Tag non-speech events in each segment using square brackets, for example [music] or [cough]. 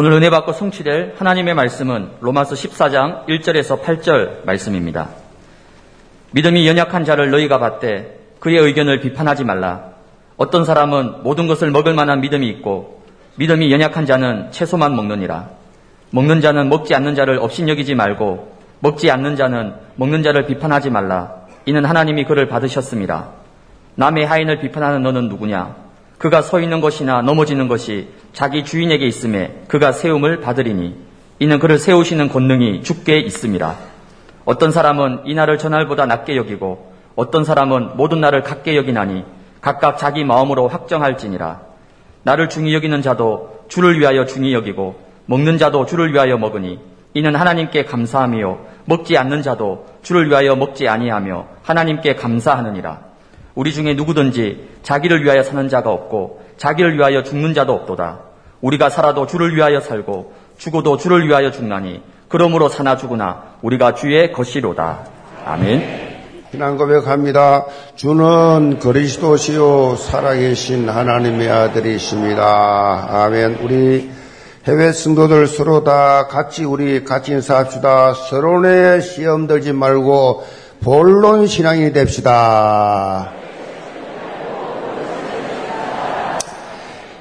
오늘 은혜 받고 성취될 하나님의 말씀은 로마서 14장 1절에서 8절 말씀입니다. 믿음이 연약한 자를 너희가 봤되 그의 의견을 비판하지 말라. 어떤 사람은 모든 것을 먹을 만한 믿음이 있고 믿음이 연약한 자는 채소만 먹느니라. 먹는 자는 먹지 않는 자를 업신여기지 말고 먹지 않는 자는 먹는 자를 비판하지 말라. 이는 하나님이 그를 받으셨습니다. 남의 하인을 비판하는 너는 누구냐? 그가 서 있는 것이나 넘어지는 것이 자기 주인에게 있음에 그가 세움을 받으리니 이는 그를 세우시는 권능이 죽게 있습니다. 어떤 사람은 이 날을 전날보다 낮게 여기고 어떤 사람은 모든 날을 같게 여기나니 각각 자기 마음으로 확정할지니라. 나를 중히 여기는 자도 주를 위하여 중히 여기고 먹는 자도 주를 위하여 먹으니 이는 하나님께 감사함이요 먹지 않는 자도 주를 위하여 먹지 아니하며 하나님께 감사하느니라. 우리 중에 누구든지 자기를 위하여 사는 자가 없고 자기를 위하여 죽는 자도 없도다. 우리가 살아도 주를 위하여 살고 죽어도 주를 위하여 죽나니 그러므로 사나 죽으나 우리가 주의 것이로다. 아멘. 신앙 고백합니다. 주는 그리스도시요 살아계신 하나님의 아들이십니다. 아멘. 우리 해외 승도들 서로 다 같이 우리 같이 인사합시다. 서론에 시험 들지 말고 본론 신앙이 됩시다.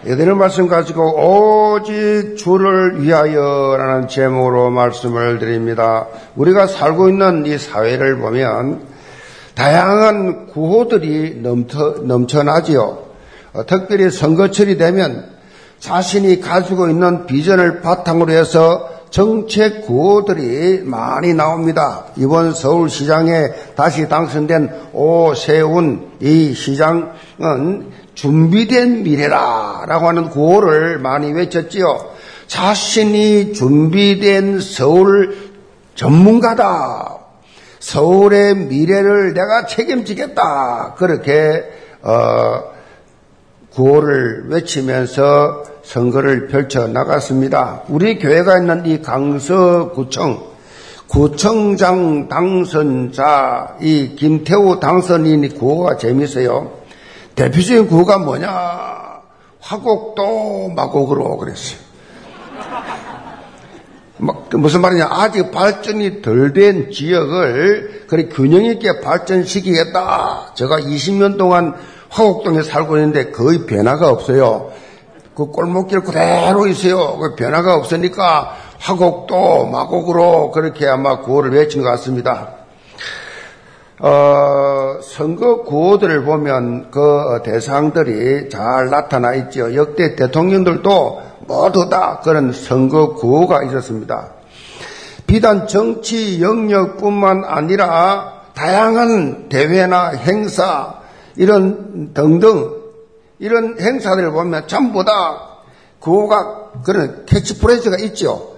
여덟 말씀 가지고 오직 주를 위하여라는 제목으로 말씀을 드립니다. 우리가 살고 있는 이 사회를 보면 다양한 구호들이 넘쳐, 넘쳐나지요. 어, 특별히 선거철이 되면 자신이 가지고 있는 비전을 바탕으로 해서 정책 구호들이 많이 나옵니다. 이번 서울시장에 다시 당선된 오세훈 이 시장은 준비된 미래라 라고 하는 구호를 많이 외쳤지요. 자신이 준비된 서울 전문가다. 서울의 미래를 내가 책임지겠다. 그렇게 어, 구호를 외치면서 선거를 펼쳐 나갔습니다. 우리 교회가 있는 이 강서구청 구청장 당선자 이 김태우 당선인이 구호가 재밌어요. 대표적인 구호가 뭐냐? 화곡도 마곡으로 그랬어요. 그 무슨 말이냐? 아직 발전이 덜 된 지역을 그렇게 균형 있게 발전시키겠다. 제가 20년 동안 화곡동에 살고 있는데 거의 변화가 없어요. 그 골목길 그대로 있어요. 그 변화가 없으니까 화곡도 마곡으로 그렇게 아마 구호를 외친 것 같습니다. 어, 선거 구호들을 보면 그 대상들이 잘 나타나 있죠. 역대 대통령들도 모두 다 그런 선거 구호가 있었습니다. 비단 정치 영역뿐만 아니라 다양한 대회나 행사 이런 등등 이런 행사들을 보면 전부 다 구호가 그런 캐치프레이즈가 있죠.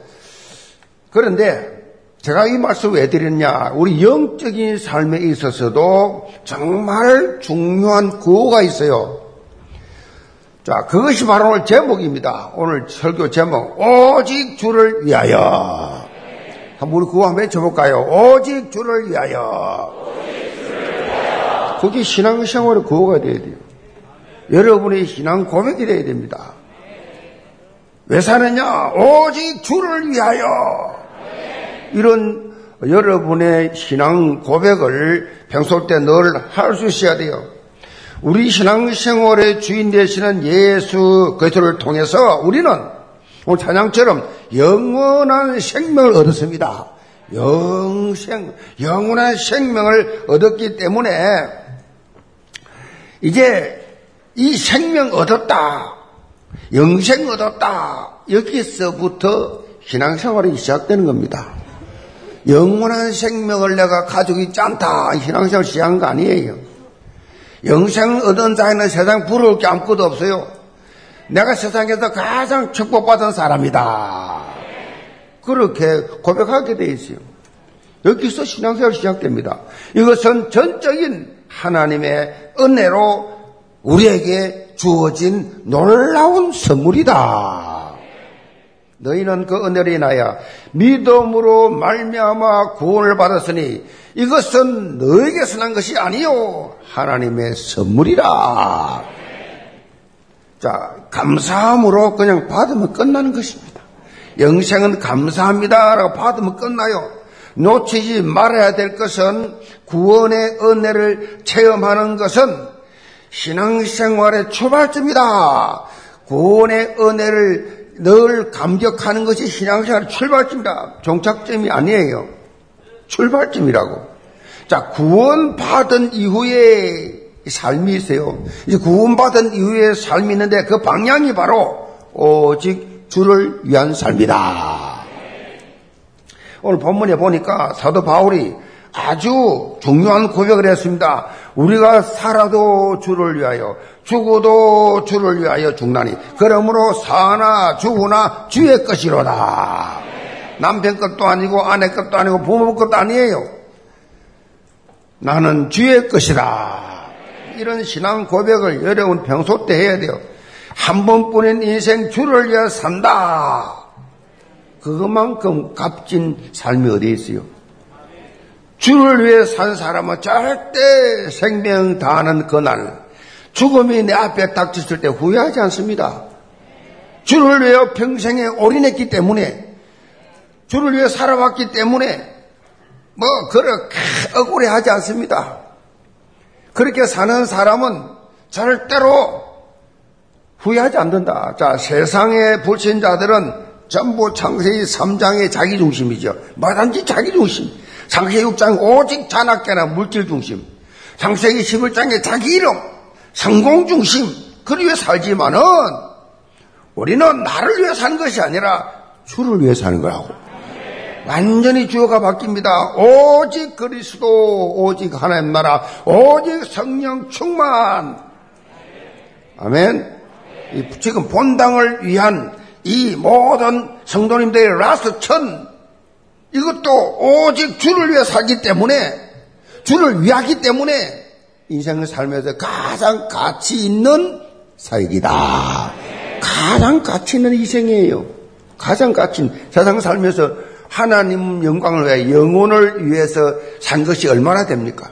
그런데 제가 이 말씀 왜 드렸냐? 우리 영적인 삶에 있어서도 정말 중요한 구호가 있어요. 자, 그것이 바로 오늘 제목입니다. 오늘 설교 제목. 오직 주를 위하여. 한번 우리 구호 한번 외쳐볼까요? 오직 주를 위하여. 그게 신앙생활의 구호가 되어야 돼요. 여러분의 신앙 고백이 되어야 됩니다. 왜 사느냐? 오직 주를 위하여. 이런 여러분의 신앙 고백을 평소 때 늘 할 수 있어야 돼요. 우리 신앙생활의 주인 되시는 예수 그리스도를 통해서 우리는 오늘 찬양처럼 영원한 생명을 얻었습니다. 영생, 영원한 생명을 얻었기 때문에 이제 이 생명 얻었다. 영생 얻었다. 여기서부터 신앙생활이 시작되는 겁니다. 영원한 생명을 내가 가지고 있지 않다. 신앙생활 시작한 거 아니에요. 영생 얻은 자에는 세상 부러울 게 아무것도 없어요. 내가 세상에서 가장 축복받은 사람이다. 그렇게 고백하게 돼 있어요. 여기서 신앙생활 시작됩니다. 이것은 전적인 하나님의 은혜로 우리에게 주어진 놀라운 선물이다. 너희는 그 은혜로 인하여 믿음으로 말미암아 구원을 받았으니 이것은 너에게서 난 것이 아니요 하나님의 선물이라. 자 감사함으로 그냥 받으면 끝나는 것입니다. 영생은 감사합니다라고 받으면 끝나요. 놓치지 말아야 될 것은 구원의 은혜를 체험하는 것은 신앙생활의 출발점이다. 구원의 은혜를 늘 감격하는 것이 신앙생활의 출발점이다. 종착점이 아니에요. 출발점이라고. 자, 구원받은 이후에 삶이 있어요. 이제 구원받은 이후에 삶이 있는데 그 방향이 바로 오직 주를 위한 삶이다. 오늘 본문에 보니까 사도 바울이 아주 중요한 고백을 했습니다. 우리가 살아도 주를 위하여, 죽어도 주를 위하여 죽나니, 그러므로 사나 죽으나 주의 것이로다. 남편 것도 아니고 아내 것도 아니고 부모 것도 아니에요. 나는 주의 것이다. 이런 신앙 고백을 여러분 평소 때 해야 돼요. 한 번뿐인 인생 주를 위해 산다. 그것만큼 값진 삶이 어디 있어요? 주를 위해 산 사람은 절대 생명 다하는 그날, 죽음이 내 앞에 닥쳤을 때 후회하지 않습니다. 주를 위해 평생에 올인했기 때문에, 주를 위해 살아왔기 때문에, 뭐, 그렇게 억울해 하지 않습니다. 그렇게 사는 사람은 절대로 후회하지 않는다. 자, 세상의 불신자들은 전부 창세기 3장의 자기 중심이죠. 뭐든지 자기 중심. 창세기 6장 오직 잔악계나 물질 중심. 창세기 11장의 자기 이름, 성공 중심. 그를 위해 살지만은 우리는 나를 위해 사는 것이 아니라 주를 위해 사는 거라고. 완전히 주어가 바뀝니다. 오직 그리스도, 오직 하나님 나라, 오직 성령 충만. 아멘. 지금 본당을 위한 이 모든 성도님들의 last 천, 이것도 오직 주를 위해 살기 때문에, 주를 위하기 때문에 인생을 살면서 가장 가치 있는 사역이다. 가장 가치 있는 희생이에요. 가장 가치 있는, 세상 살면서 하나님 영광을 위해 영혼을 위해서 산 것이 얼마나 됩니까?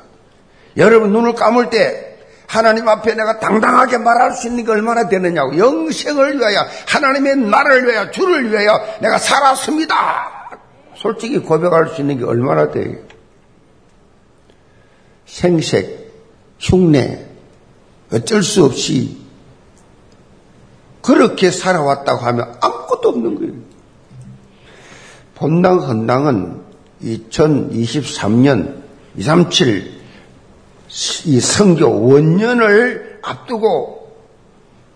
여러분 눈을 감을 때 하나님 앞에 내가 당당하게 말할 수 있는 게 얼마나 되느냐고. 영생을 위하여, 하나님의 나를 위하여, 주를 위하여 내가 살았습니다. 솔직히 고백할 수 있는 게 얼마나 돼요. 생색, 흉내, 어쩔 수 없이 그렇게 살아왔다고 하면 아무것도 없는 거예요. 본당 헌당은 2023년 237 이 성교 원년을 앞두고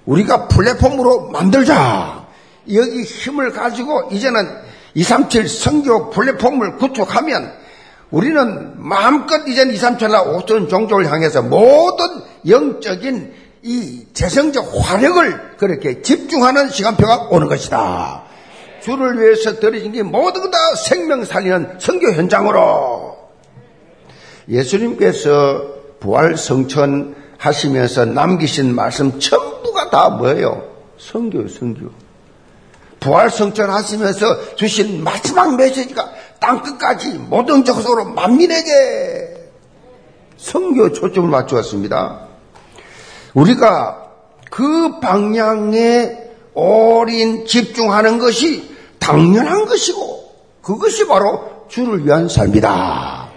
우리가 플랫폼으로 만들자. 여기 힘을 가지고 이제는 237 성교 플랫폼을 구축하면 우리는 마음껏 이제 237나 5천 종족을 향해서 모든 영적인 이 재성적 화력을 그렇게 집중하는 시간표가 오는 것이다. 주를 위해서 들어진 게 모두 다 생명 살리는 성교 현장으로 예수님께서 부활 성천 하시면서 남기신 말씀 전부가 다 뭐예요? 성교요, 성교. 부활 성천 하시면서 주신 마지막 메시지가 땅 끝까지 모든 적으로 만민에게 성교 초점을 맞추었습니다. 우리가 그 방향에 올인 집중하는 것이 당연한 것이고 그것이 바로 주를 위한 삶이다.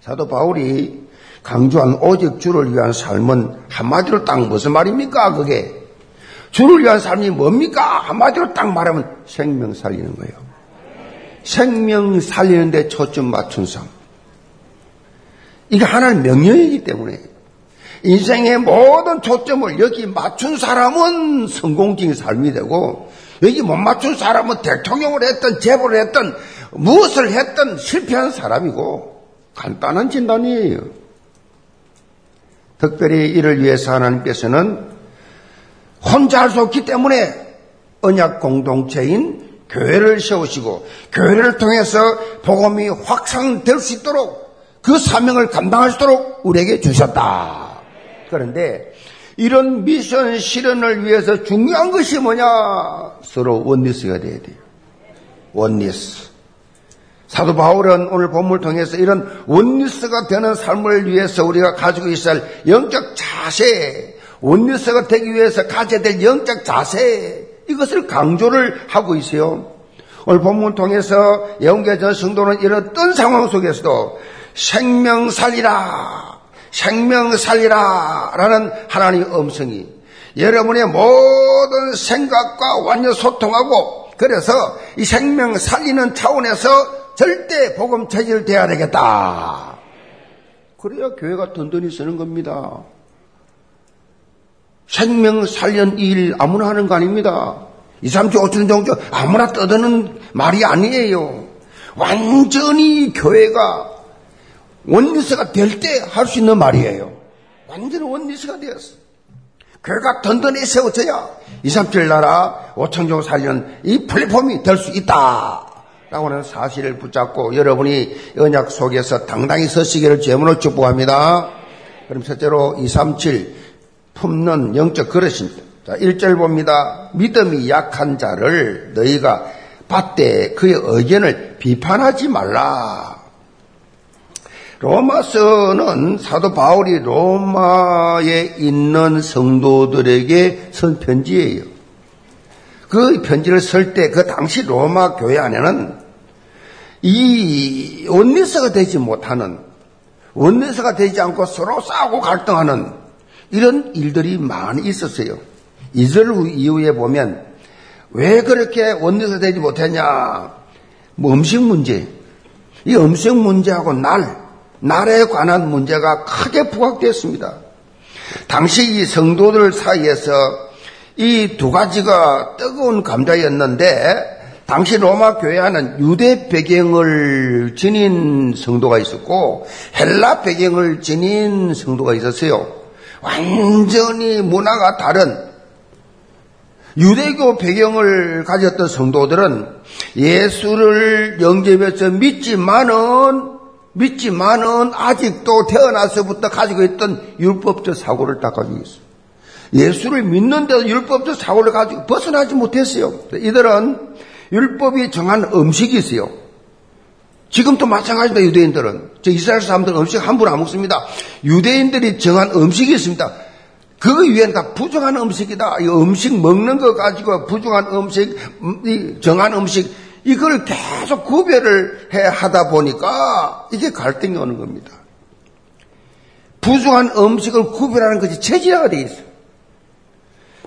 사도 바울이 강조한 오직 주를 위한 삶은 한마디로 딱 무슨 말입니까? 그게 주를 위한 삶이 뭡니까? 한마디로 딱 말하면 생명 살리는 거예요. 생명 살리는데 초점 맞춘 삶. 이게 하나의 명령이기 때문에 인생의 모든 초점을 여기 맞춘 사람은 성공적인 삶이 되고 여기 못 맞춘 사람은 대통령을 했던 재벌을 했던 무엇을 했던 실패한 사람이고 간단한 진단이에요. 특별히 이를 위해서 하나님께서는 혼자 할 수 없기 때문에 언약 공동체인 교회를 세우시고 교회를 통해서 복음이 확산될 수 있도록 그 사명을 감당할 수 있도록 우리에게 주셨다. 그런데 이런 미션 실현을 위해서 중요한 것이 뭐냐? 서로 원리스가 돼야 돼요. 원리스. 사도 바울은 오늘 본문을 통해서 이런 원리스가 되는 삶을 위해서 우리가 가지고 있어야 할 영적 자세, 원리스가 되기 위해서 가져야 될 영적 자세, 이것을 강조를 하고 있어요. 오늘 본문 통해서 영계 전 성도는 이런 어떤 상황 속에서도 생명 살리라, 생명 살리라 라는 하나님의 음성이 여러분의 모든 생각과 완전 소통하고 그래서 이 생명 살리는 차원에서 절대 복음 체질 돼야 되겠다. 그래야 교회가 든든히 쓰는 겁니다. 생명 살련 일 아무나 하는 거 아닙니다. 2, 3주, 5주 정도 아무나 떠드는 말이 아니에요. 완전히 교회가 원리스가 될 때 할 수 있는 말이에요. 완전히 원리스가 되었어. 교회가 든든히 세워져야 2, 3주 나라 5천종 살련 이 플랫폼이 될 수 있다. 라고 하는 사실을 붙잡고 여러분이 언약 속에서 당당히 서시기를 제문을 축복합니다. 그럼 첫째로 2, 3, 7 품는 영적 그릇입니다. 자, 1절 봅니다. 믿음이 약한 자를 너희가 받되 그의 의견을 비판하지 말라. 로마서는 사도 바울이 로마에 있는 성도들에게 쓴 편지예요. 그 편지를 쓸 때 그 당시 로마 교회 안에는 이 원리서가 되지 못하는 원리서가 되지 않고 서로 싸우고 갈등하는 이런 일들이 많이 있었어요. 이절 이후에 보면 왜 그렇게 원리서 되지 못했냐? 뭐 음식 문제. 이 음식 문제하고 날, 날에 관한 문제가 크게 부각됐습니다. 당시 이 성도들 사이에서 이 두 가지가 뜨거운 감자였는데 당시 로마 교회 안은 유대 배경을 지닌 성도가 있었고 헬라 배경을 지닌 성도가 있었어요. 완전히 문화가 다른 유대교 배경을 가졌던 성도들은 예수를 영접해서 믿지만은 믿지만은 아직도 태어나서부터 가지고 있던 율법적 사고를 다 가지고 있어요. 예수를 믿는데도 율법적 사고를 가지고 벗어나지 못했어요. 이들은 율법이 정한 음식이 있어요. 지금도 마찬가지입니다, 유대인들은. 저 이스라엘 사람들은 음식 함부로 안 먹습니다. 유대인들이 정한 음식이 있습니다. 그 위에는 다 부정한 음식이다. 이 음식 먹는 거 가지고 부정한 음식, 음, 정한 음식, 이걸 계속 구별을 해 하다 보니까 이게 갈등이 오는 겁니다. 부정한 음식을 구별하는 것이 체질화가 되어 있어요.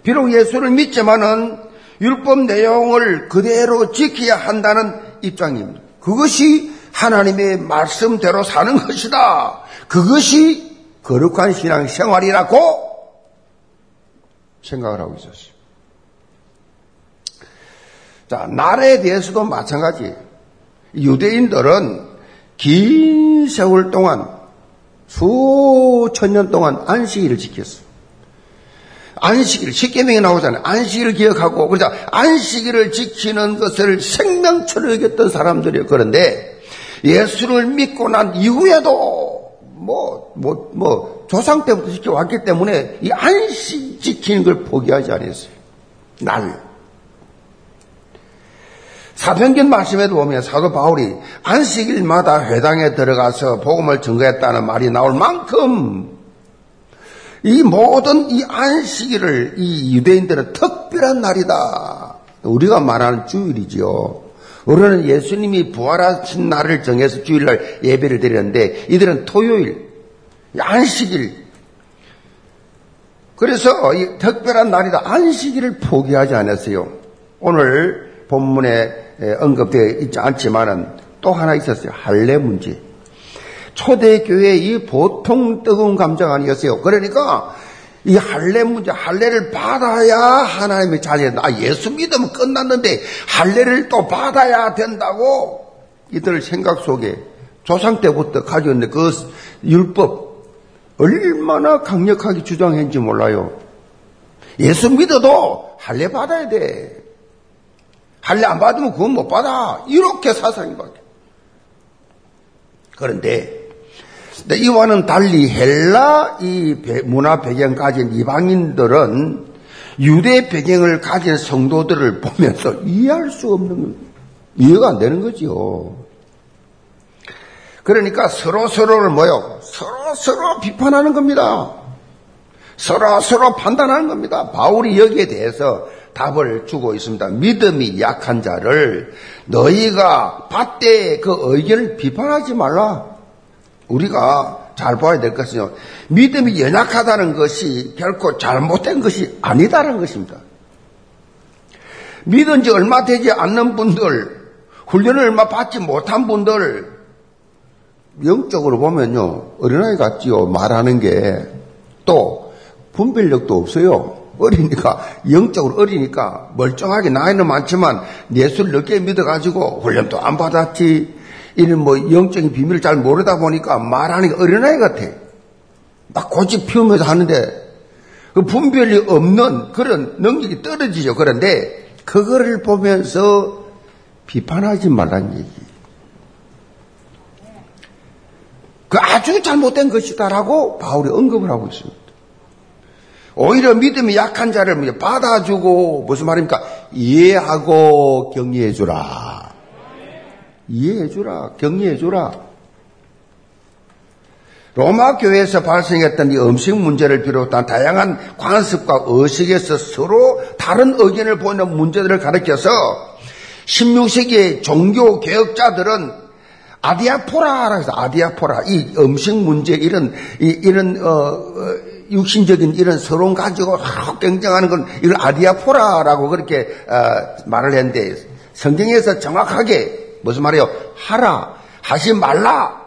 비록 예수를 믿지만은 율법 내용을 그대로 지켜야 한다는 입장입니다. 그것이 하나님의 말씀대로 사는 것이다. 그것이 거룩한 신앙 생활이라고 생각을 하고 있었어요. 자, 날에 대해서도 마찬가지. 유대인들은 긴 세월 동안 수천 년 동안 안식일을 지켰어요. 안식일, 십계명에 나오잖아요. 안식일을 기억하고, 그러자 안식일을 지키는 것을 생명처럼 여겼던 사람들이에요. 그런데 예수를 믿고 난 이후에도 뭐, 뭐, 뭐, 조상 때부터 지켜왔기 때문에 이 안식 지키는 걸 포기하지 않았어요. 날. 사편견 말씀에도 보면 사도 바울이 안식일마다 회당에 들어가서 복음을 증거했다는 말이 나올 만큼 이 모든 이 안식일을 이 유대인들은 특별한 날이다. 우리가 말하는 주일이지요. 우리는 예수님이 부활하신 날을 정해서 주일날 예배를 드리는데 이들은 토요일, 안식일. 그래서 이 특별한 날이다. 안식일을 포기하지 않았어요. 오늘 본문에 언급되어 있지 않지만은 또 하나 있었어요. 할례 문제. 초대교회 이 보통 뜨거운 감정 아니었어요. 그러니까 이 할례 문제, 할례를 받아야 하나님의 자녀다. 아, 예수 믿으면 끝났는데 할례를 또 받아야 된다고 이들 생각 속에 조상 때부터 가지고 있는 그 율법 얼마나 강력하게 주장했는지 몰라요. 예수 믿어도 할례 받아야 돼. 할례 안 받으면 그건 못 받아. 이렇게 사상이 바뀌어. 그런데 이와는 달리 헬라 이 문화 배경 가진 이방인들은 유대 배경을 가진 성도들을 보면서 이해할 수 없는 이해가 안 되는 거지요. 그러니까 서로 서로를 뭐요? 서로 서로 비판하는 겁니다. 서로 서로 판단하는 겁니다. 바울이 여기에 대해서 답을 주고 있습니다. 믿음이 약한 자를 너희가 밭대 그 의견을 비판하지 말라. 우리가 잘 봐야 될 것은요. 믿음이 연약하다는 것이 결코 잘못된 것이 아니다는 것입니다. 믿은 지 얼마 되지 않는 분들, 훈련을 얼마 받지 못한 분들, 영적으로 보면요, 어린아이 같지요, 말하는 게. 또, 분별력도 없어요. 어리니까, 영적으로 어리니까, 멀쩡하게 나이는 많지만, 예수를 늦게 믿어가지고, 훈련도 안 받았지, 이런 뭐, 영적인 비밀을 잘 모르다 보니까, 말하는 게 어린아이 같아. 막 고집 피우면서 하는데, 그 분별이 없는 그런 능력이 떨어지죠. 그런데, 그거를 보면서 비판하지 말란 얘기. 그 아주 잘못된 것이다라고 바울이 언급을 하고 있습니다. 오히려 믿음이 약한 자를 받아주고 무슨 말입니까? 이해하고 격려해주라. 이해해주라. 격려해주라. 로마 교회에서 발생했던 이 음식 문제를 비롯한 다양한 관습과 의식에서 서로 다른 의견을 보이는 문제들을 가르켜서 16세기의 종교 개혁자들은 아디아포라라고 해서 아디아포라 이 음식 문제 이런 이, 런 어, 어, 육신적인 이런 서론 가지고 경쟁하는 건 이걸 아디아포라라고 그렇게 어, 말을 했는데 성경에서 정확하게 무슨 말이에요? 하라 하지 말라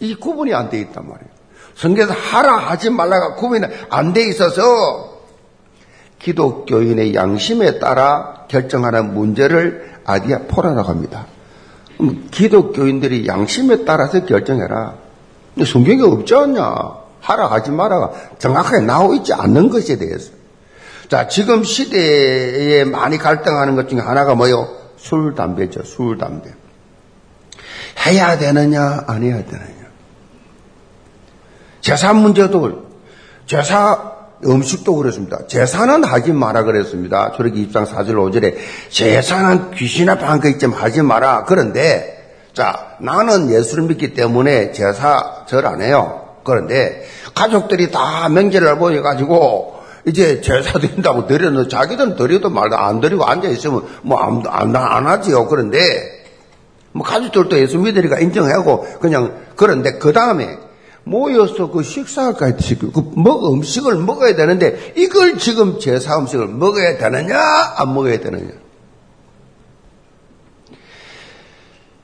이 구분이 안 돼 있단 말이에요. 성경에서 하라 하지 말라가 구분이 안 돼 있어서 기독교인의 양심에 따라 결정하는 문제를 아디아포라라고 합니다. 기독교인들이 양심에 따라서 결정해라. 성경에 없지 않냐? 하라 하지 마라가 정확하게 나오 있지 않는 것에 대해서. 자, 지금 시대에 많이 갈등하는 것 중에 하나가 뭐요? 술, 담배죠. 술, 담배. 해야 되느냐, 안 해야 되느냐. 제사 문제도, 제사 음식도 그렇습니다. 제사는 하지 마라 그랬습니다. 초록기 2장 4절 5절에 제사는 귀신 앞에 한거 있지만 하지 마라. 그런데 자 나는 예수를 믿기 때문에 제사 절 안 해요. 그런데 가족들이 다 명절을 보여가지고 이제 제사 드린다고 드려는 자기들은 드려도 말도 안 드리고 앉아 있으면 뭐안 안, 안 하지요. 그런데 뭐 가족들도 예수 믿으니까 인정하고 그냥 그런데 그 다음에 모여서 그 식사까지 그 먹, 음식을 먹어야 되는데 이걸 지금 제사 음식을 먹어야 되느냐 안 먹어야 되느냐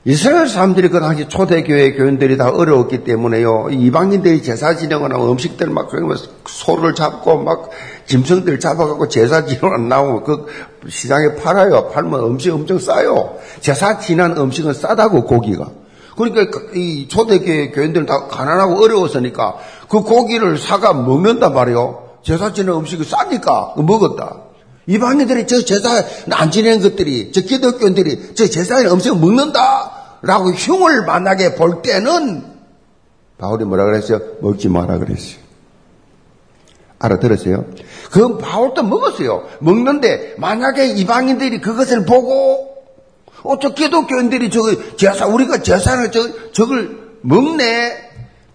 이스라엘 사람들이 그 당시 초대교회 교인들이 다 어려웠기 때문에요. 이방인들이 제사 지내거나 음식들 막 그러면 소를 잡고 막 짐승들 잡아갖고 제사 지내고 나오고 그 시장에 팔아요. 팔면 음식 엄청 싸요. 제사 지난 음식은 싸다고 고기가. 그러니까 그이 초대교회 교인들은 다 가난하고 어려웠으니까 그 고기를 사가 먹는단 말이에요. 제사 지낸 음식이 싸니까 먹었다. 이방인들이 저 제사 안 지내는 것들이 저 기독교인들이 저 제사에 음식을 먹는다라고 흉을 만나게 볼 때는 바울이 뭐라 그랬어요? 먹지 마라 그랬어요. 알아들었어요? 그 바울도 먹었어요. 먹는데 만약에 이방인들이 그것을 보고 어저 기독교인들이 저거 제사 우리가 제사를 저 저걸 먹네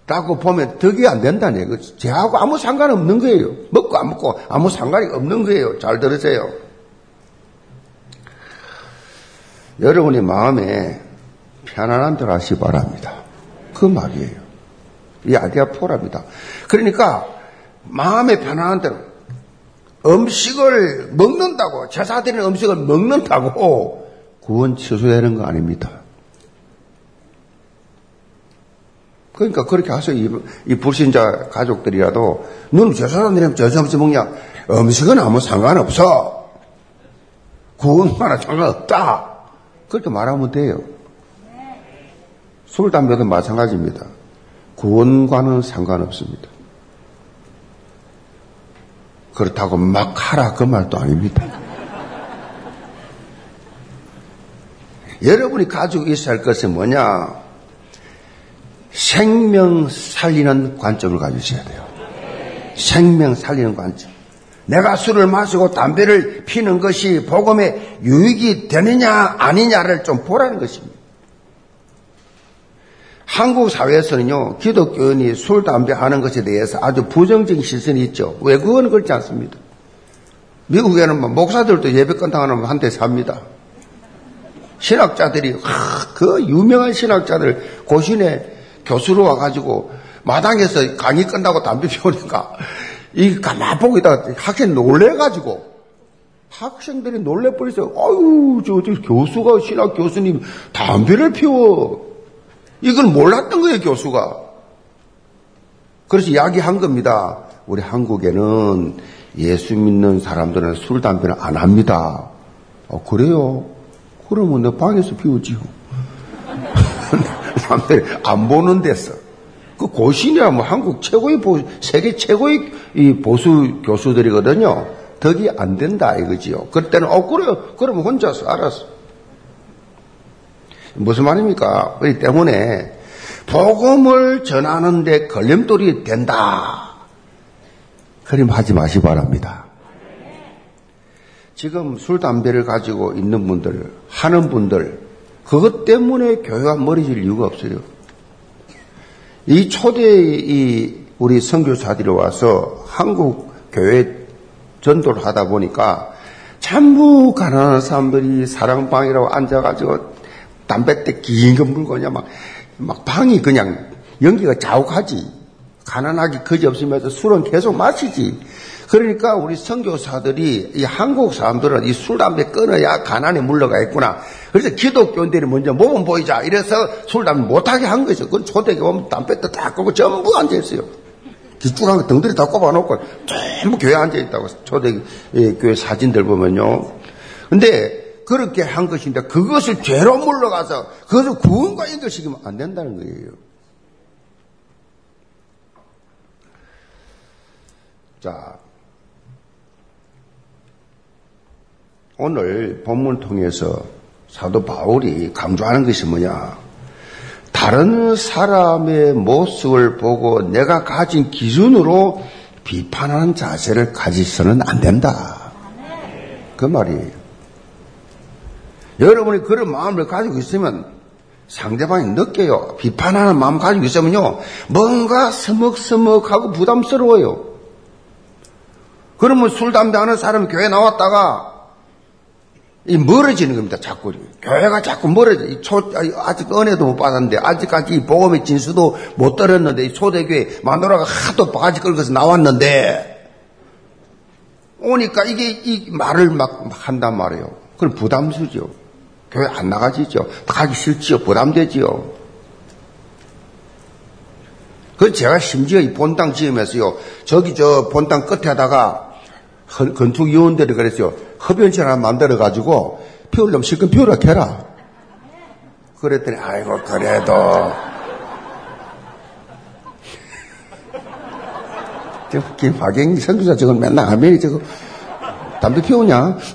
라고 보면 덕이 안 된다는 얘기예요. 제하고 아무 상관없는 거예요. 먹고 안 먹고 아무 상관이 없는 거예요. 잘 들으세요. 여러분의 마음에 편안한 대로 하시 기 바랍니다. 그 말이에요. 이 아디아 포랍니다. 그러니까 마음에 편안한 대로 음식을 먹는다고 제사 드리는 음식을 먹는다고 구원 취소되는 거 아닙니다. 그러니까 그렇게 하세요. 이, 이 불신자 가족들이라도 너는 제사장들이면 제사 없이 먹냐? 음식은 아무 상관없어. 구원과는 상관없다. 그렇게 말하면 돼요. 술, 담배도 마찬가지입니다. 구원과는 상관없습니다. 그렇다고 막 하라 그 말도 아닙니다. [laughs] 여러분이 가지고 있어야 할 것은 뭐냐? 생명 살리는 관점을 가지셔야 돼요. 생명 살리는 관점. 내가 술을 마시고 담배를 피는 것이 복음에 유익이 되느냐 아니냐를 좀 보라는 것입니다. 한국 사회에서는요, 기독교인이 술, 담배 하는 것에 대해서 아주 부정적인 시선이 있죠. 왜 그건 그렇지 않습니다. 미국에는 뭐 목사들도 예배 끝나고 한대 삽니다. 신학자들이 그 유명한 신학자들 고신에 교수로 와가지고 마당에서 강의 끝나고 담배 피우니까 이 가만 보고 있다가 학생 놀래가지고 학생들이 놀래버렸어요. 아유, 저, 저 교수가, 신학 교수님 담배를 피워. 이걸 몰랐던 거예요, 교수가. 그래서 이야기한 겁니다. 우리 한국에는 예수 믿는 사람들은 술, 담배는 안 합니다. 어, 그래요? 그러면 내 방에서 피우지요. 남들 안 보는 데서. 그 고신이야 뭐 한국 최고의 보, 세계 최고의 이 보수 교수들이거든요. 덕이 안 된다 이거지요. 그때는 어 그래요. 그러면 혼자서 알았어. 무슨 말입니까? 그렇기 때문에 복음을 전하는데 걸림돌이 된다. 그림 하지 마시 바랍니다. 지금 술, 담배를 가지고 있는 분들, 하는 분들, 그것 때문에 교회가 머리질 이유가 없어요. 이 초대 이 우리 선교사들이 와서 한국 교회 전도를 하다 보니까 전부 가난한 사람들이 사랑방이라고 앉아가지고 담배때 긴거 물고 그냥 막, 막 방이 그냥 연기가 자욱하지. 가난하기 거지 없으면서 술은 계속 마시지. 그러니까 우리 선교사들이 이 한국 사람들은 이 술, 담배 끊어야 가난에 물러가 있구나. 그래서 기독교인들이 먼저 몸은 보이자. 이래서 술, 담배 못하게 한 거죠. 그건 초대교 보면 담배도 다 끄고 전부 앉아 있어요. 기쭉한 거 덩들이 다 꼽아놓고 전부 교회 앉아 있다고. 초대 교회 사진들 보면요. 근데 그렇게 한 것인데 그것을 죄로 물러가서 그것을 구원과 연결시키면 안 된다는 거예요. 자, 오늘 본문을 통해서 사도 바울이 강조하는 것이 뭐냐? 다른 사람의 모습을 보고 내가 가진 기준으로 비판하는 자세를 가지서는 안 된다. 그 말이에요. 여러분이 그런 마음을 가지고 있으면 상대방이 느껴요. 비판하는 마음 가지고 있으면요. 뭔가 서먹서먹하고 부담스러워요. 그러면 술, 담배 하는 사람이 교회 나왔다가 이 멀어지는 겁니다. 자꾸 교회가 자꾸 멀어져. 이 초, 아직 은혜도 못 받았는데 아직까지 복음의 진수도 못 들었는데 이 초대교회 마누라가 하도 바가지 끌고서 나왔는데 오니까 이게 이 말을 막 한단 말이에요. 그럼 부담스죠. 교회 안 나가지죠. 가기 싫지요. 부담되지요. 그 제가 심지어 이 본당 지으면서요. 저기 저 본당 끝에다가 건축 위원들이 그랬어요. 흡연실 하나 만들어 가지고 피우려면 실컷 피우라 해라. 그랬더니 아이고 그래도 [laughs] 김학경 선교사 저건 맨날 하면 저거 담배 피우냐? [laughs]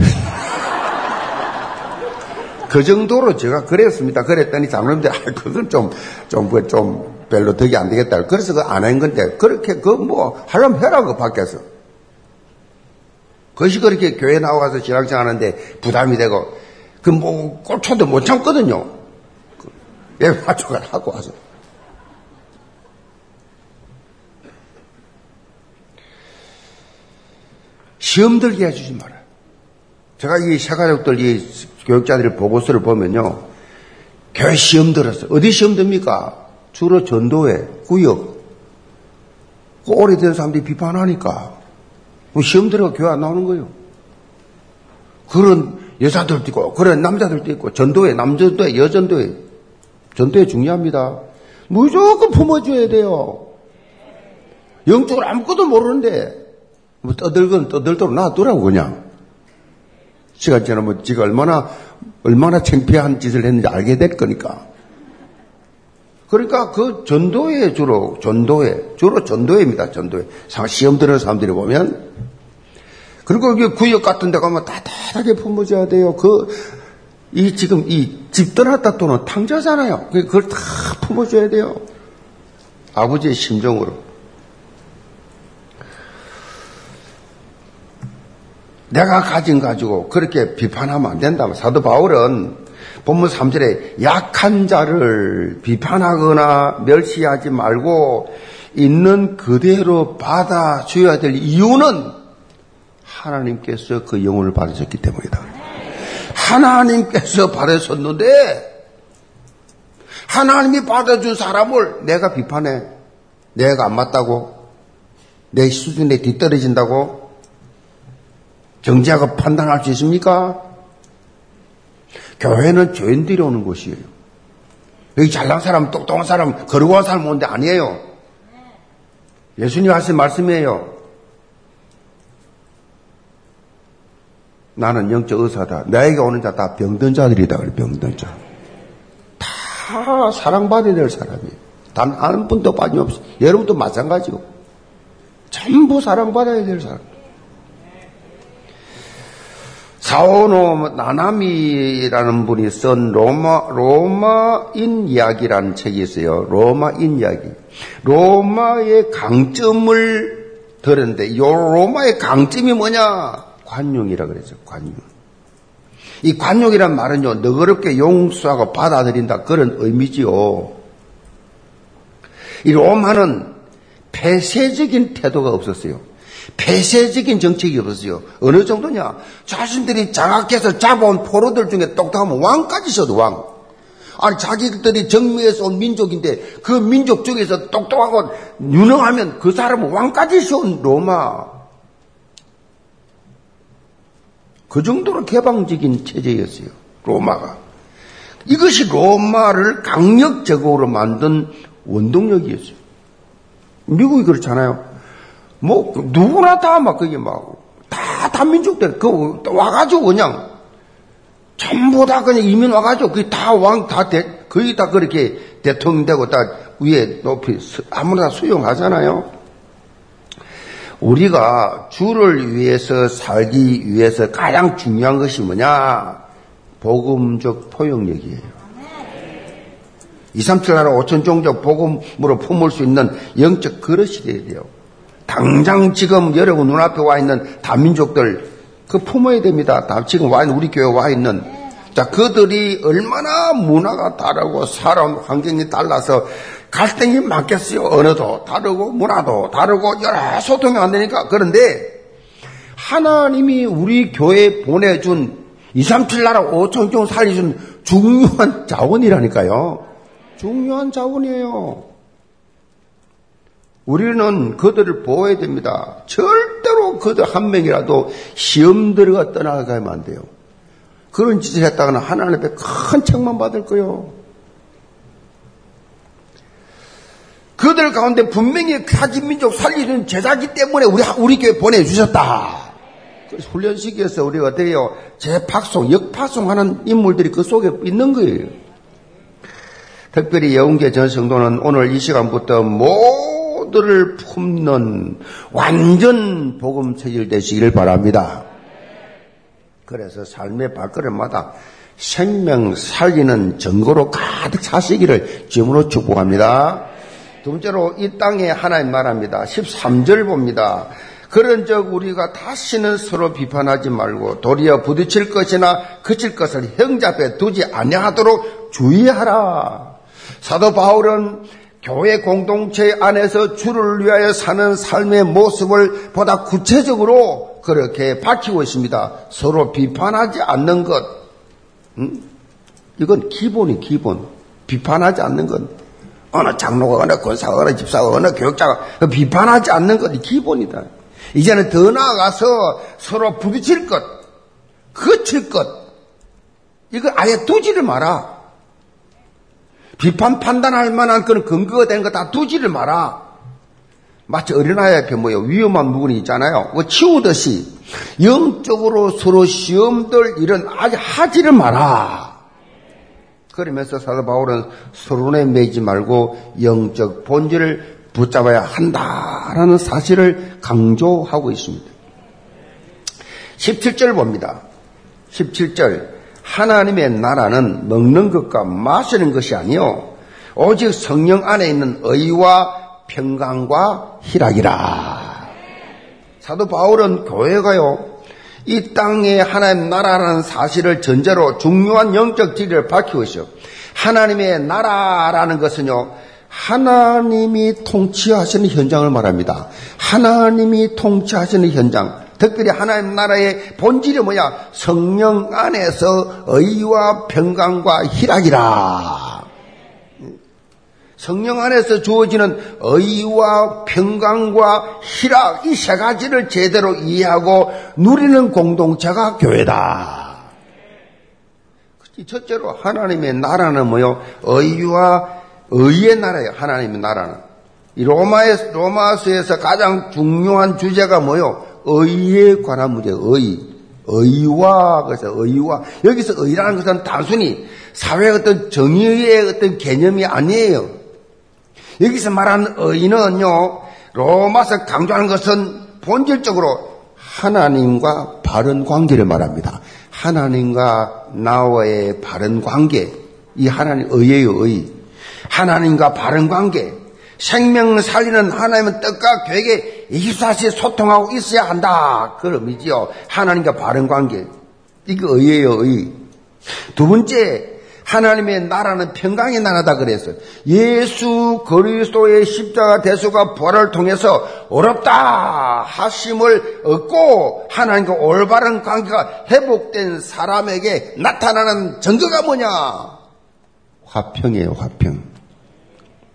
그 정도로 제가 그랬습니다. 그랬더니 장로님들, 아, 그건 좀, 좀, 그, 좀, 별로 덕이 안 되겠다. 그래서 그 안 한 건데, 그렇게, 그 뭐, 하려면 해라, 그 밖에서. 그것이 그렇게 교회 나와서 신앙생활 하는데 부담이 되고, 그 뭐, 꼴초도 못 참거든요. 예배 맞춰가 하고 와서. 시험 들게 해주지 말아요. 제가 이 세가족들, 이 교육자들의 보고서를 보면요. 교회 시험 들었어요. 어디 시험 듭니까? 주로 전도회, 구역. 그 오래된 사람들이 비판하니까. 뭐 시험 들어가 교회 안 나오는 거예요. 그런 여자들도 있고, 그런 남자들도 있고, 전도회, 남전도회, 여전도회. 전도회 중요합니다. 무조건 품어줘야 돼요. 영적으로 아무것도 모르는데, 뭐 떠들건 떠들도록 놔두라고 그냥. 시간 지나면 지가 얼마나, 얼마나 창피한 짓을 했는지 알게 될 거니까. 그러니까 그 전도회 주로, 전도회, 주로 전도회입니다, 전도회. 시험 들는 사람들이 보면, 그리고 이게 구역 같은 데 가면 따뜻하게 품어줘야 돼요. 그, 이 지금 이 집 떠났다 또는 탕자잖아요. 그걸 다 품어줘야 돼요. 아버지의 심정으로. 내가 가진 가지고 그렇게 비판하면 안 된다. 사도 바울은 본문 3절에 약한 자를 비판하거나 멸시하지 말고 있는 그대로 받아줘야 될 이유는 하나님께서 그 영혼을 받으셨기 때문이다. 하나님께서 받으셨는데 하나님이 받아준 사람을 내가 비판해. 내가 안 맞다고? 내 수준에 뒤떨어진다고? 정지하고 판단할 수 있습니까? 교회는 죄인들이 오는 곳이에요. 여기 잘난 사람, 똑똑한 사람, 거룩한 사람 오는데 아니에요. 예수님 하신 말씀이에요. 나는 영적 의사다. 나에게 오는 자 다 병든 자들이다. 병든 자. 다 사랑받아야 될 사람이에요. 단 한 분도 빠짐없이. 여러분도 마찬가지고. 전부 사랑받아야 될 사람. 사오노 나나미라는 분이 쓴 로마, 로마인 이야기라는 책이 있어요. 로마인 이야기. 로마의 강점을 들었는데, 요 로마의 강점이 뭐냐? 관용이라 그러죠. 관용. 이 관용이란 말은요, 너그럽게 용서하고 받아들인다. 그런 의미지요. 이 로마는 폐쇄적인 태도가 없었어요. 폐쇄적인 정책이 없었어요. 어느 정도냐? 자신들이 장악해서 잡아온 포로들 중에 똑똑하면 왕까지 써도 왕. 아니, 자기들이 정미에서 온 민족인데 그 민족 중에서 똑똑하고 유능하면 그 사람은 왕까지 씌운 로마. 그 정도로 개방적인 체제였어요. 로마가. 이것이 로마를 강력적으로 만든 원동력이었어요. 미국이 그렇잖아요. 뭐 누구나 다 막 그게 막 다 단민족들 그 와가지고 그냥 전부 다 그냥 이민 와가지고 그게 다왕다 거의 다 그렇게 대통령 되고 다 위에 높이 아무나 수용하잖아요. 우리가 주를 위해서 살기 위해서 가장 중요한 것이 뭐냐? 복음적 포용력이에요. 2, 3, 7 나라 5천 종족 복음으로 품을 수 있는 영적 그릇이 돼야 돼요. 당장 지금 여러분 눈앞에 와 있는 다민족들 그 품어야 됩니다. 다 지금 와 있는 우리 교회 와 있는 자 그들이 얼마나 문화가 다르고 살아온 환경이 달라서 갈등이 많겠어요. 언어도 다르고 문화도 다르고 여러 소통이 안 되니까 그런데 하나님이 우리 교회에 보내준 2, 3, 7 나라 5천 종 살려준 중요한 자원이라니까요. 중요한 자원이에요. 우리는 그들을 보호해야 됩니다. 절대로 그들 한 명이라도 시험 들어가 떠나가면 안 돼요. 그런 짓을 했다가는 하나님 앞에 큰 책만 받을 거요. 그들 가운데 분명히 타진 민족 살리는 제자기 때문에 우리, 우리 교회 보내주셨다. 그래서 훈련시켜서 우리가 어떻게 해요? 재팍송, 역파송하는 인물들이 그 속에 있는 거예요. 특별히 영계 전 성도는 오늘 이 시간부터 모 두를 품는 완전 복음 체질 되시기를 바랍니다. 그래서 삶의 발걸음마다 생명 살리는 증거로 가득 차시기를 주으로 축복합니다. 두 번째로 이 땅에 하나님 말합니다. 13절 봅니다. 그런 적 우리가 다시는 서로 비판하지 말고 도리어 부딪힐 것이나 그칠 것을 형제 앞에 두지 아니하도록 주의하라. 사도 바울은 교회 공동체 안에서 주를 위하여 사는 삶의 모습을 보다 구체적으로 그렇게 밝히고 있습니다. 서로 비판하지 않는 것. 음? 이건 기본이 기본. 비판하지 않는 것. 어느 장로가 어느 권사가 어느 집사가 어느 교육자가 비판하지 않는 것이 기본이다. 이제는 더 나아가서 서로 부딪힐 것, 거칠 것, 이거 아예 두지를 마라. 비판 판단할 만한 그런 근거가 되는 거 다 두지를 마라. 마치 어린아이 앞에 뭐요 위험한 물건이 있잖아요. 그 치우듯이 영적으로 서로 시험들 이런 아직 하지를 마라. 그러면서 사도 바울은 서론에 매지 말고 영적 본질을 붙잡아야 한다라는 사실을 강조하고 있습니다. 17절 봅니다. 17절. 하나님의 나라는 먹는 것과 마시는 것이 아니요 오직 성령 안에 있는 의와 평강과 희락이라. 사도 바울은 교회가요. 이 땅에 하나님 나라라는 사실을 전제로 중요한 영적 진리를 밝히고 있어요. 하나님의 나라라는 것은요. 하나님이 통치하시는 현장을 말합니다. 하나님이 통치하시는 현장. 특별히 하나님 나라의 본질이 뭐야? 성령 안에서 의와 평강과 희락이라. 성령 안에서 주어지는 의와 평강과 희락 이 세 가지를 제대로 이해하고 누리는 공동체가 교회다. 첫째로 하나님의 나라는 뭐요? 의와 의의 나라예요. 하나님의 나라는. 이 로마의 로마서에서 가장 중요한 주제가 뭐요? 의에 관한 문제. 의. 의와 그래서 의와 여기서 의라는 것은 단순히 사회의 어떤 정의의 어떤 개념이 아니에요. 여기서 말하는 의는요. 로마서 강조하는 것은 본질적으로 하나님과 바른 관계를 말합니다. 하나님과 나와의 바른 관계, 이 하나님 의예요, 의. 하나님과 바른 관계, 생명 살리는 하나님은 뜻과 계획에 24시 소통하고 있어야 한다. 그런 의미지요. 하나님과 바른 관계. 이게 의예요, 의. 두 번째, 하나님의 나라는 평강의 나라다 그랬어요. 예수 그리스도의 십자가 대수가 부활을 통해서 어렵다 하심을 얻고 하나님과 올바른 관계가 회복된 사람에게 나타나는 증거가 뭐냐? 화평이에요, 화평.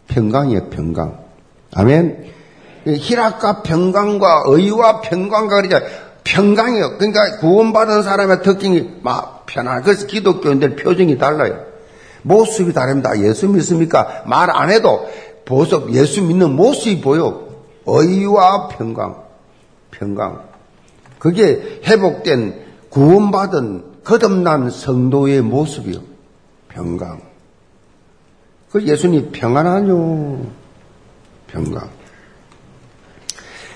평강이에요, 평강. 아멘. 희락과 평강과 의와 평강과 그러자 평강이요. 그러니까 구원받은 사람의 특징이 막 편안. 그래서 기독교인들 표정이 달라요. 모습이 다릅니다. 예수 믿습니까? 말 안 해도 보석 예수 믿는 모습이 보여. 의와 평강. 평강. 그게 회복된 구원받은 거듭난 성도의 모습이요. 평강. 그 예수님 평안하뇨. 평강.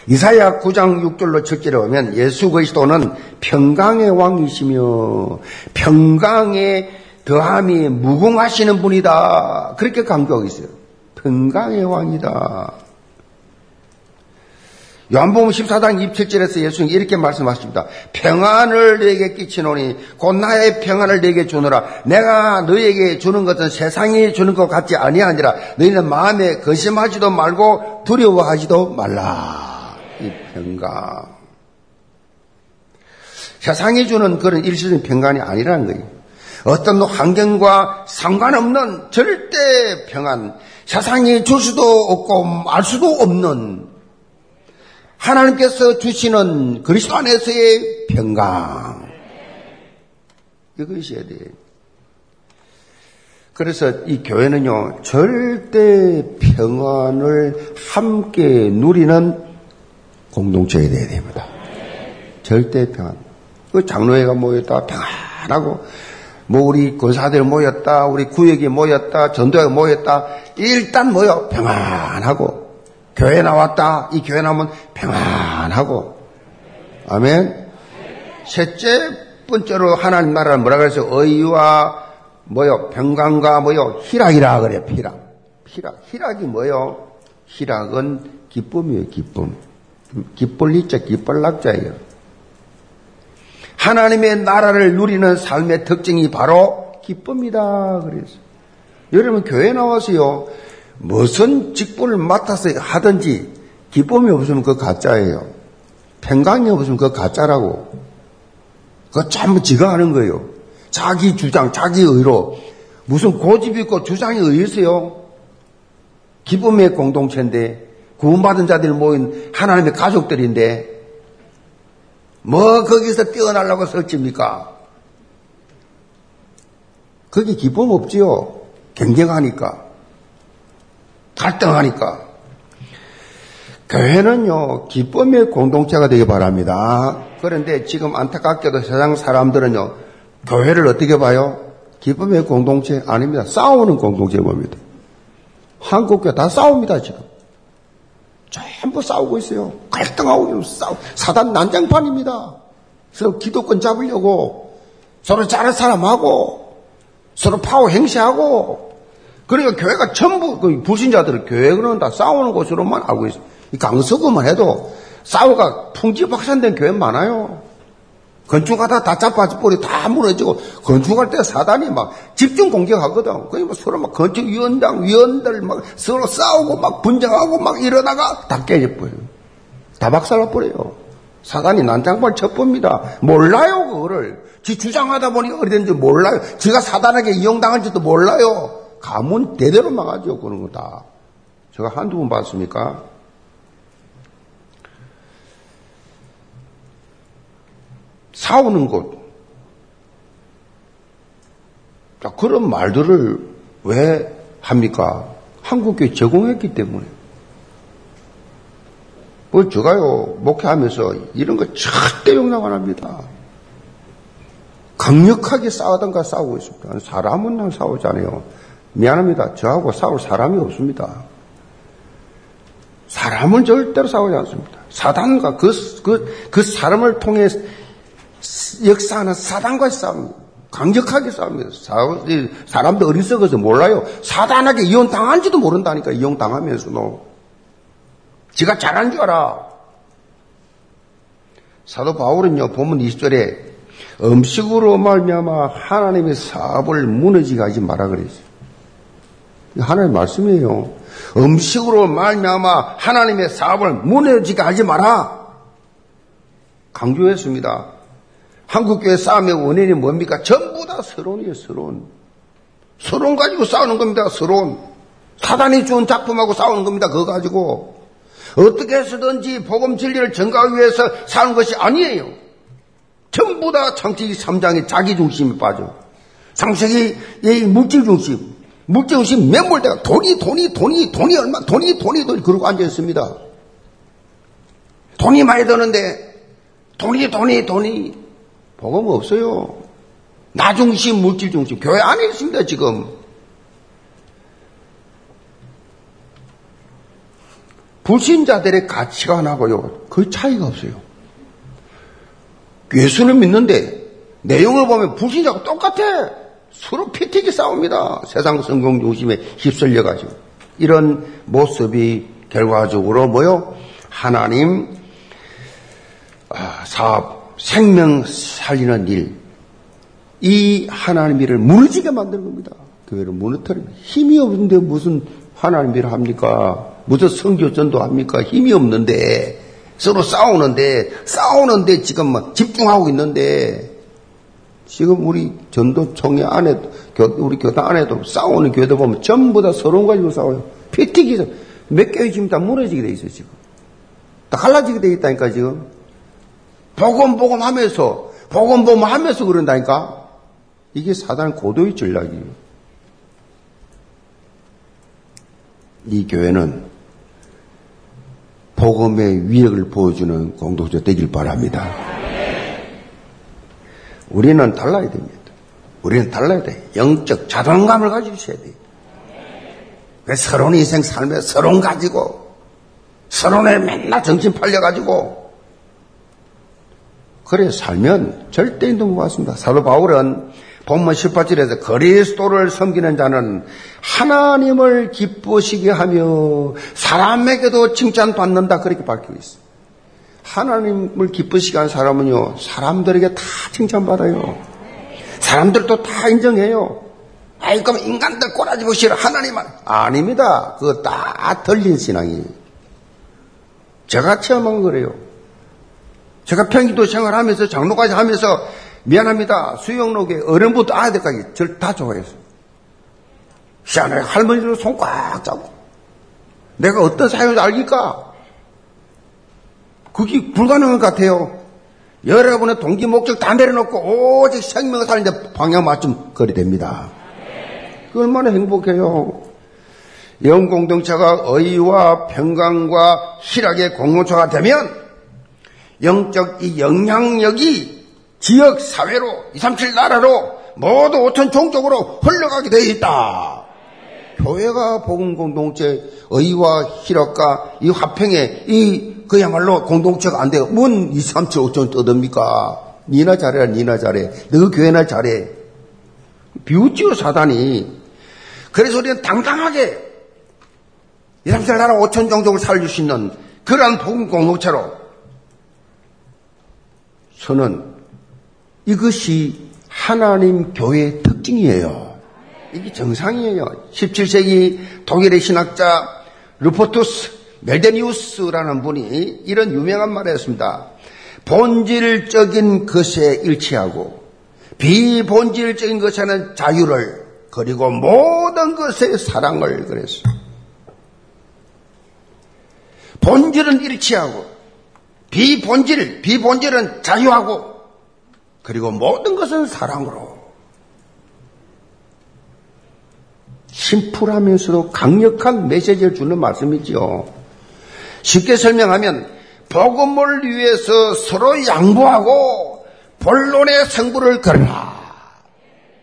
이사야 9장 6절로 7절에 보면 예수 그리스도는 평강의 왕이시며 평강의 더함이 무궁하시는 분이다. 그렇게 강조하고 있어요. 평강의 왕이다. 요한복음 14장 27절에서 예수님이 이렇게 말씀하십니다. 평안을 너에게 끼치노니 곧 나의 평안을 너에게 주노라. 내가 너에게 주는 것은 세상이 주는 것 같지 아니하니라. 너희는 마음에 거심하지도 말고 두려워하지도 말라. 이 평강. 세상이 주는 그런 일시적인 평안이 아니라는 거예요. 어떤 환경과 상관없는 절대 평안. 세상이 줄 수도 없고 알 수도 없는 하나님께서 주시는 그리스도 안에서의 평강. 이것이어야 돼. 그래서 이 교회는요, 절대 평안을 함께 누리는 공동체가 되어야 됩니다. 절대 평안. 그 장로회가 모였다, 평안하고, 뭐 우리 권사들 모였다, 우리 구역이 모였다, 전도회가 모였다, 일단 모여, 평안하고, 교회 나왔다. 이 교회 나오면 평안하고. 아멘. 셋째 번째로 하나님 나라는 뭐라 그래서 의와 뭐요? 평강과 뭐요? 희락이라 그래요. 희락. 희락. 희락이 뭐요? 희락은 기쁨이에요. 기쁨. 기쁠 리자 기쁠 낙자예요. 하나님의 나라를 누리는 삶의 특징이 바로 기쁨이다. 그래서 여러분 교회 나와서요. 무슨 직분을 맡아서 하든지 기쁨이 없으면 그 가짜예요. 평강이 없으면 그 가짜라고. 그거 전부 지가 하는 거예요. 자기 주장, 자기 의로. 무슨 고집이 있고 주장이 있어요? 기쁨의 공동체인데, 구원받은 자들이 모인 하나님의 가족들인데, 뭐 거기서 뛰어나려고 설칩니까? 거기 기쁨 없지요. 경쟁하니까. 갈등하니까. 교회는요, 기쁨의 공동체가 되기 바랍니다. 그런데 지금 안타깝게도 세상 사람들은요, 교회를 어떻게 봐요? 기쁨의 공동체 아닙니다. 싸우는 공동체 봅니다. 한국교회 다 싸웁니다, 지금. 전부 싸우고 있어요. 갈등하고 싸우, 사단 난장판입니다. 서로 기독권 잡으려고, 서로 잘할 사람하고, 서로 파워 행시하고, 그러니까 교회가 전부 그 불신자들은 교회는 다 싸우는 곳으로만 알고 있어요. 이 강서구만 해도 싸우가 풍지박산된 교회 많아요. 건축하다 다 자빠져버리고 다 무너지고 건축할 때 사단이 막 집중 공격하거든. 그러니까 서로 막 건축위원장, 위원들 막 서로 싸우고 막 분쟁하고 막 이러다가 다 깨져버려요. 다 박살나버려요. 사단이 난장발 첩봅니다. 몰라요, 그거를. 지 주장하다 보니 어디든지 몰라요. 지가 사단에게 이용당할지도 몰라요. 가문 대대로 망하죠, 그런 거 다. 제가 한두 번 봤습니까? 싸우는 곳. 자, 그런 말들을 왜 합니까? 한국교회 제공했기 때문에. 뭐, 제가요, 목회하면서 이런 거 절대 용납 안 합니다. 강력하게 싸우던가 싸우고 있습니다. 사람은 싸우지 않아요. 미안합니다. 저하고 싸울 사람이 없습니다. 사람은 절대로 싸우지 않습니다. 사단과 그, 그, 그 사람을 통해 역사하는 사단과의 싸움입니다. 강력하게 싸웁니다. 사람도 어리석어서 몰라요. 사단에게 이용당한지도 모른다니까, 이용당하면서도. 지가 잘한 줄 알아. 사도 바울은요, 본문 20절에 음식으로 말미암아 하나님의 사업을 무너지게 하지 마라 그랬어요. 하나님의 말씀이에요. 음식으로 말미암아 하나님의 사업을 무너지게 하지 마라. 강조했습니다. 한국교회 싸움의 원인이 뭡니까? 전부 다 서론이에요, 서론. 서론 가지고 싸우는 겁니다, 서론. 사단이 준 작품하고 싸우는 겁니다, 그거 가지고. 어떻게 해서든지 복음 진리를 전가하기 위해서 사는 것이 아니에요. 전부 다 창세기 3장의 자기 중심에 빠져. 창세기 물질 중심. 물질 중심 매몰대가 돈이, 돈이, 돈이, 돈이 얼마, 돈이, 돈이, 돈이, 그러고 앉아있습니다. 돈이 많이 드는데, 돈이, 돈이, 돈이. 복음 없어요. 나 중심, 물질 중심. 교회 안에 있습니다, 지금. 불신자들의 가치관하고요. 그 차이가 없어요. 예수는 믿는데 내용을 보면 불신자하고 똑같아. 서로 피튀기 싸웁니다. 세상 성공 중심에 휩쓸려가지고. 이런 모습이 결과적으로 뭐요? 하나님 아, 사업, 생명 살리는 일, 이 하나님 일을 무너지게 만드는 겁니다. 교회를 무너뜨립니다. 힘이 없는데 무슨 하나님 일을 합니까? 무슨 성교 전도 합니까? 힘이 없는데 서로 싸우는데 싸우는데 지금 뭐 집중하고 있는데 지금 우리 전도총회 안에 우리 교단 안에도 싸우는 교회들 보면 전부 다 서로 가지고 싸워요. 피튀기서 몇 개월 지금 다 무너지게 돼 있어요 지금. 다 갈라지게 돼 있다니까 지금. 복음 복음 하면서 복음 복음 하면서 그런다니까. 이게 사단 고도의 전략이에요. 이 교회는 복음의 위력을 보여주는 공동체 되길 바랍니다. 우리는 달라야 됩니다. 우리는 달라야 돼. 영적 자존감을 가지고 있어야 돼. 왜 서론 인생 삶에 서론 가지고, 서론에 맨날 정신 팔려가지고, 그래 살면 절대 인동 것 같습니다. 사도 바울은 본문 18절에서 그리스도를 섬기는 자는 하나님을 기쁘시게 하며 사람에게도 칭찬받는다 그렇게 밝히고 있어요. 하나님을 기쁘시게 하는 사람은요 사람들에게 다 칭찬받아요. 사람들도 다 인정해요. 아이 그럼 인간들 꼬라지 보시라 하나님만 아닙니다. 그거 다 들린 신앙이에요. 제가 체험한 거래요. 제가 평기도 생활하면서 장로까지 하면서 미안합니다. 수영록에 어른부터 아이들까지 절다 좋아했어요. 시안에 할머니들 손꽉 잡고 내가 어떤 사연을 알길까? 그게 불가능한 것 같아요. 여러분의 동기 목적 다 내려놓고 오직 생명을 살리는데 방향 맞춤 거리 됩니다. 그 얼마나 행복해요. 영 공동체가 의와 평강과 희락의 공동체가 되면 영적 이 영향력이 지역 사회로 237 나라로 모두 5천 종족으로 흘러가게 되어 있다. 교회가 복음 공동체 의와 희락과 이 화평에 이 그야말로 공동체가 안 돼요. 뭔 2, 3, 7, 5천 떠듭니까? 니나 잘해라 니나 잘해. 너 교회나 잘해. 비웃지요 사단이. 그래서 우리는 당당하게 2, 3, 7 나라 5천 종족을 살릴 수 있는 그러한 복음 공동체로 저는 이것이 하나님 교회의 특징이에요. 이게 정상이에요. 17세기 독일의 신학자 루포투스 멜데니우스라는 분이 이런 유명한 말을 했습니다. 본질적인 것에 일치하고 비본질적인 것에는 자유를 그리고 모든 것에 사랑을 그랬어. 본질은 일치하고 비본질, 비본질은 자유하고 그리고 모든 것은 사랑으로 심플하면서도 강력한 메시지를 주는 말씀이지요. 쉽게 설명하면 복음을 위해서 서로 양보하고 본론의 성부를 걸라.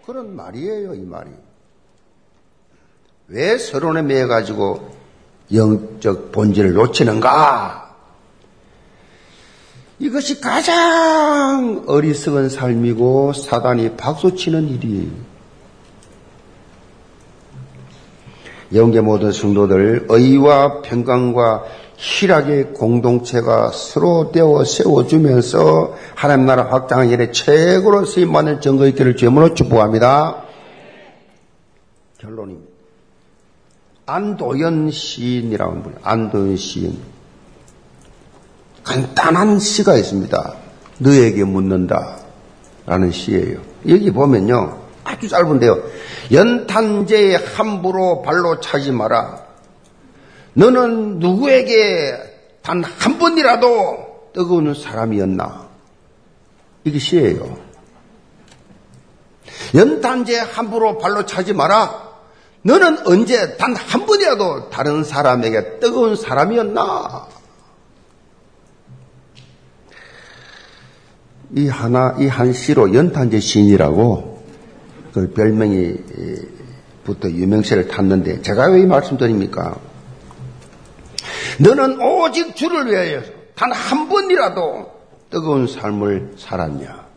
그런 말이에요, 이 말이. 왜 서론에 매여가지고 영적 본질을 놓치는가? 이것이 가장 어리석은 삶이고 사단이 박수치는 일이에요. 영계 모든 성도들 의와 평강과 희락의 공동체가 서로 떼어 세워주면서 하나님 나라 확장의 일에 최고로 쓰임받는 증거 있기를 주문으로 축복합니다. 결론입니다. 안도연 시인이라고 합니다. 안도연 시인. 간단한 시가 있습니다. 너에게 묻는다. 라는 시예요. 여기 보면요. 아주 짧은데요. 연탄재에 함부로 발로 차지 마라. 너는 누구에게 단 한 번이라도 뜨거운 사람이었나? 이게 시예요. 연탄재 함부로 발로 차지 마라. 너는 언제 단 한 번이라도 다른 사람에게 뜨거운 사람이었나? 이 하나, 이한 시로 연탄재 시인이라고 그 별명이 부터 유명세를 탔는데 제가 왜 이 말씀 드립니까? 너는 오직 주를 위하여 단 한 번이라도 뜨거운 삶을 살았냐?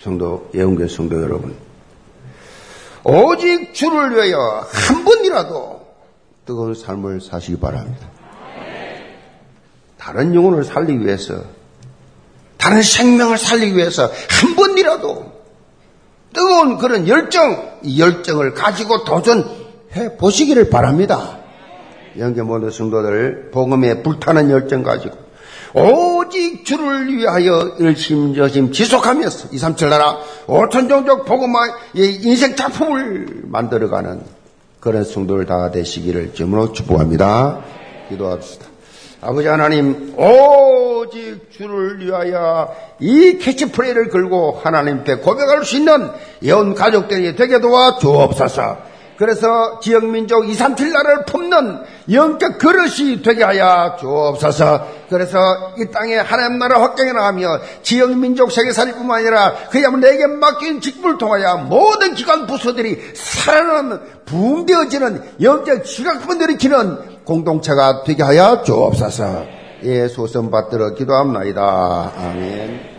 성도, 예언교 성도 여러분. 오직 주를 위하여 한 번이라도 뜨거운 삶을 사시기 바랍니다. 다른 영혼을 살리기 위해서, 다른 생명을 살리기 위해서 한 번이라도 뜨거운 그런 열정, 이 열정을 가지고 도전해 보시기를 바랍니다. 영계 모든 성도들 복음에 불타는 열정 가지고 오직 주를 위하여 열심저심 지속하면서 2, 3, 7 나라 5천 종족 복음화 인생 작품을 만들어가는 그런 성도를 다 되시기를 주문으로 축복합니다. 기도합시다. 아버지 하나님 오직 주를 위하여 이 캐치프레이를 걸고 하나님께 고백할 수 있는 예언 가족들이 되게 도와 주옵소서. 그래서 지역민족 2, 3, 7 나라를 품는 영적 그릇이 되게 하여 주옵소서. 그래서 이 땅에 하나님 나라 확장해 나가며 지역민족 세계살이뿐만 아니라 그야말로 내게 맡긴 직분을 통하여 모든 기관 부서들이 살아나는 부흥되어지는 영적 지각분을 일으키는 공동체가 되게 하여 주옵소서. 예, 소선 받들어 기도합니다. 아멘.